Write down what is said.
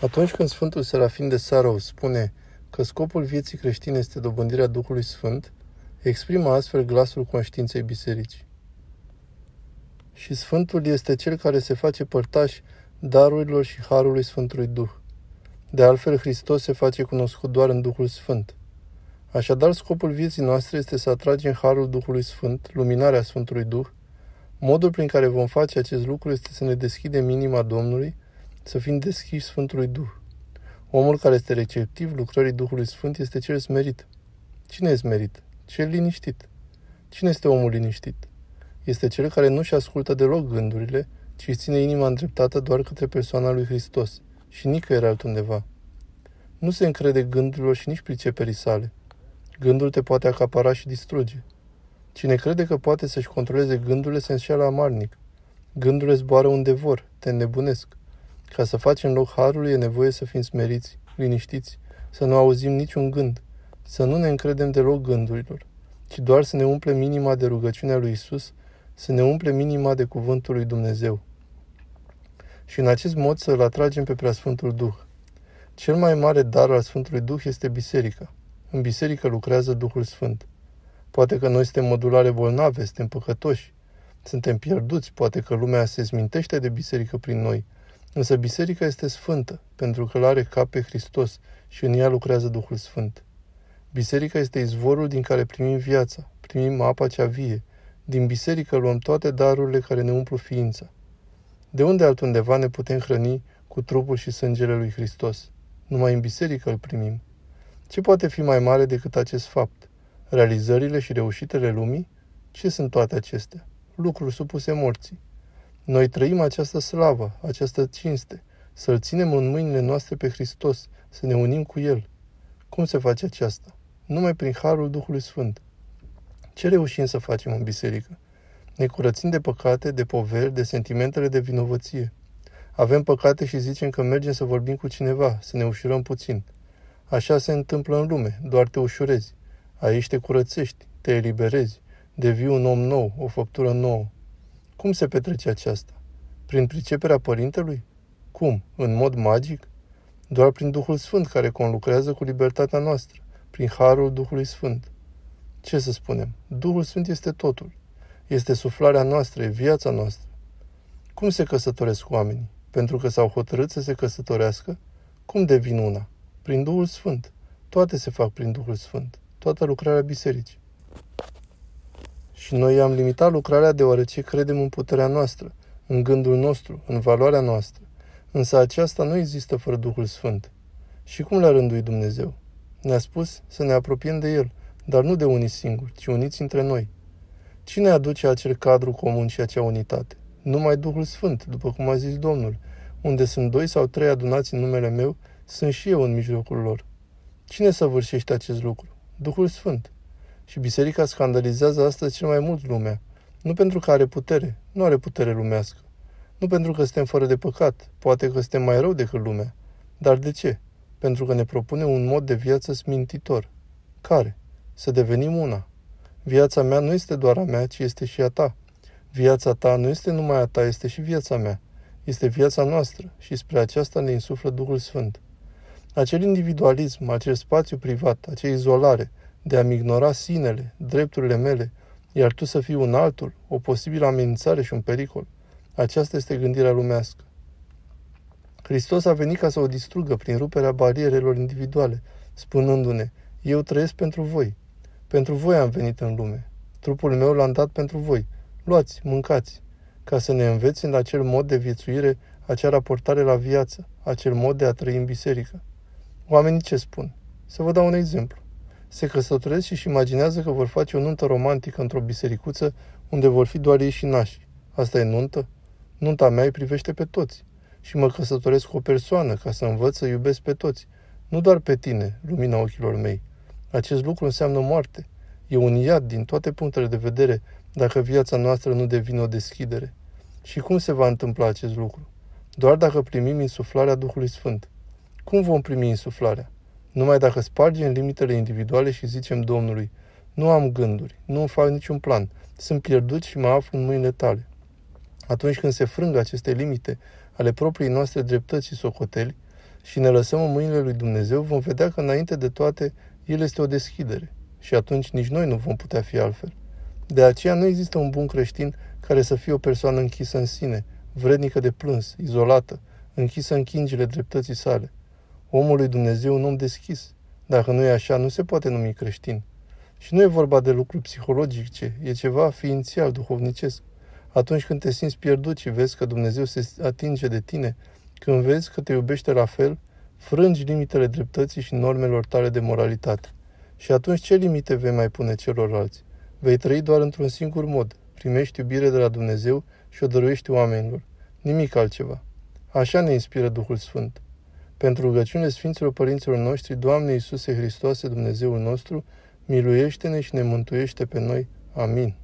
Atunci când Sfântul Serafin de Sarov spune că scopul vieții creștine este dobândirea Duhului Sfânt, exprimă astfel glasul conștiinței bisericii. Și Sfântul este cel care se face părtaș darurilor și harului Sfântului Duh. De altfel, Hristos se face cunoscut doar în Duhul Sfânt. Așadar, scopul vieții noastre este să atragem harul Duhului Sfânt, luminarea Sfântului Duh. Modul prin care vom face acest lucru este să ne deschidem inima Domnului, să fim deschiși Sfântului Duh. Omul care este receptiv lucrării Duhului Sfânt este cel smerit. Cine este smerit? Cel liniștit. Cine este omul liniștit? Este cel care nu-și ascultă deloc gândurile, ci ține inima îndreptată doar către persoana lui Hristos și nicăieri altundeva. Nu se încrede gândurilor și nici priceperii sale. Gândul te poate acapara și distruge. Cine crede că poate să-și controleze gândurile se înșeală amarnic. Gândurile zboară unde vor, te înnebunesc. Ca să facem loc harului e nevoie să fim smeriți, liniștiți, să nu auzim niciun gând, să nu ne încredem deloc gândurilor, ci doar să ne umple minima de rugăciunea lui Isus, să ne umple minima de cuvântul lui Dumnezeu. Și în acest mod să-L atragem pe Preasfântul Duh. Cel mai mare dar al Sfântului Duh este biserica. În biserică lucrează Duhul Sfânt. Poate că noi suntem modulare bolnave, suntem păcătoși, suntem pierduți, poate că lumea se zmintește de biserică prin noi, însă biserica este sfântă, pentru că îl are cap pe Hristos și în ea lucrează Duhul Sfânt. Biserica este izvorul din care primim viața, primim apa cea vie. Din biserică luăm toate darurile care ne umplu ființa. De unde altundeva ne putem hrăni cu trupul și sângele lui Hristos? Numai în biserică îl primim. Ce poate fi mai mare decât acest fapt? Realizările și reușitele lumii? Ce sunt toate acestea? Lucruri supuse morții. Noi trăim această slavă, această cinste, să-L ținem în mâinile noastre pe Hristos, să ne unim cu El. Cum se face aceasta? Numai prin Harul Duhului Sfânt. Ce reușim să facem în biserică? Ne curățim de păcate, de poveri, de sentimentele de vinovăție. Avem păcate și zicem că mergem să vorbim cu cineva, să ne ușurăm puțin. Așa se întâmplă în lume, doar te ușurezi. Aici te curățești, te eliberezi, devii un om nou, o făptură nouă. Cum se petrece aceasta? Prin priceperea Părintelui? Cum? În mod magic? Doar prin Duhul Sfânt care conlucrează cu libertatea noastră, prin Harul Duhului Sfânt. Ce să spunem? Duhul Sfânt este totul. Este suflarea noastră, e viața noastră. Cum se căsătoresc oamenii? Pentru că s-au hotărât să se căsătorească? Cum devin una? Prin Duhul Sfânt. Toate se fac prin Duhul Sfânt. Toată lucrarea bisericii. Și noi am limitat lucrarea deoarece credem în puterea noastră, în gândul nostru, în valoarea noastră. Însă aceasta nu există fără Duhul Sfânt. Și cum le-a rânduit Dumnezeu? Ne-a spus să ne apropiem de El, dar nu de unii singuri, ci uniți între noi. Cine aduce acel cadru comun și acea unitate? Numai Duhul Sfânt, după cum a zis Domnul, unde sunt doi sau trei adunați în numele meu, sunt și eu în mijlocul lor. Cine săvârșește acest lucru? Duhul Sfânt. Și biserica scandalizează astăzi cel mai mult lumea. Nu pentru că are putere, nu are putere lumească. Nu pentru că suntem fără de păcat, poate că suntem mai rău decât lumea. Dar de ce? Pentru că ne propune un mod de viață smintitor. Care? Să devenim una. Viața mea nu este doar a mea, ci este și a ta. Viața ta nu este numai a ta, este și viața mea. Este viața noastră și spre aceasta ne insuflă Duhul Sfânt. Acel individualism, acel spațiu privat, acea izolare, de a-mi ignora sinele, drepturile mele, iar tu să fii un altul, o posibilă amenințare și un pericol. Aceasta este gândirea lumească. Hristos a venit ca să o distrugă prin ruperea barierelor individuale, spunându-ne, eu trăiesc pentru voi. Pentru voi am venit în lume. Trupul meu l-am dat pentru voi. Luați, mâncați, ca să ne înveți în acel mod de viețuire, acea raportare la viață, acel mod de a trăi în biserică. Oamenii ce spun? Să vă dau un exemplu. Se căsătoresc și își imaginează că vor face o nuntă romantică într-o bisericuță unde vor fi doar ei și nași. Asta e nuntă? Nunta mea îi privește pe toți. Și mă căsătoresc cu o persoană ca să învăț să iubesc pe toți. Nu doar pe tine, lumina ochilor mei. Acest lucru înseamnă moarte. E un iad din toate punctele de vedere dacă viața noastră nu devine o deschidere. Și cum se va întâmpla acest lucru? Doar dacă primim insuflarea Duhului Sfânt. Cum vom primi insuflarea? Numai dacă spargem limitele individuale și zicem Domnului, nu am gânduri, nu îmi fac niciun plan, sunt pierdut și mă aflu în mâinile tale. Atunci când se frângă aceste limite ale propriei noastre dreptăți și socoteli și ne lăsăm în mâinile lui Dumnezeu, vom vedea că înainte de toate, El este o deschidere. Și atunci nici noi nu vom putea fi altfel. De aceea nu există un bun creștin care să fie o persoană închisă în sine, vrednică de plâns, izolată, închisă în chingile dreptății sale. Omul lui Dumnezeu un om deschis. Dacă nu e așa, nu se poate numi creștin. Și nu e vorba de lucruri psihologice, e ceva ființial, duhovnicesc. Atunci când te simți pierdut și vezi că Dumnezeu se atinge de tine, când vezi că te iubește la fel, frângi limitele dreptății și normelor tale de moralitate. Și atunci ce limite vei mai pune celorlalți? Vei trăi doar într-un singur mod. Primești iubire de la Dumnezeu și o dăruiești oamenilor. Nimic altceva. Așa ne inspiră Duhul Sfânt. Pentru rugăciune Sfinților Părinților noștri, Doamne Iisuse Hristoase, Dumnezeul nostru, miluiește-ne și ne mântuiește pe noi. Amin.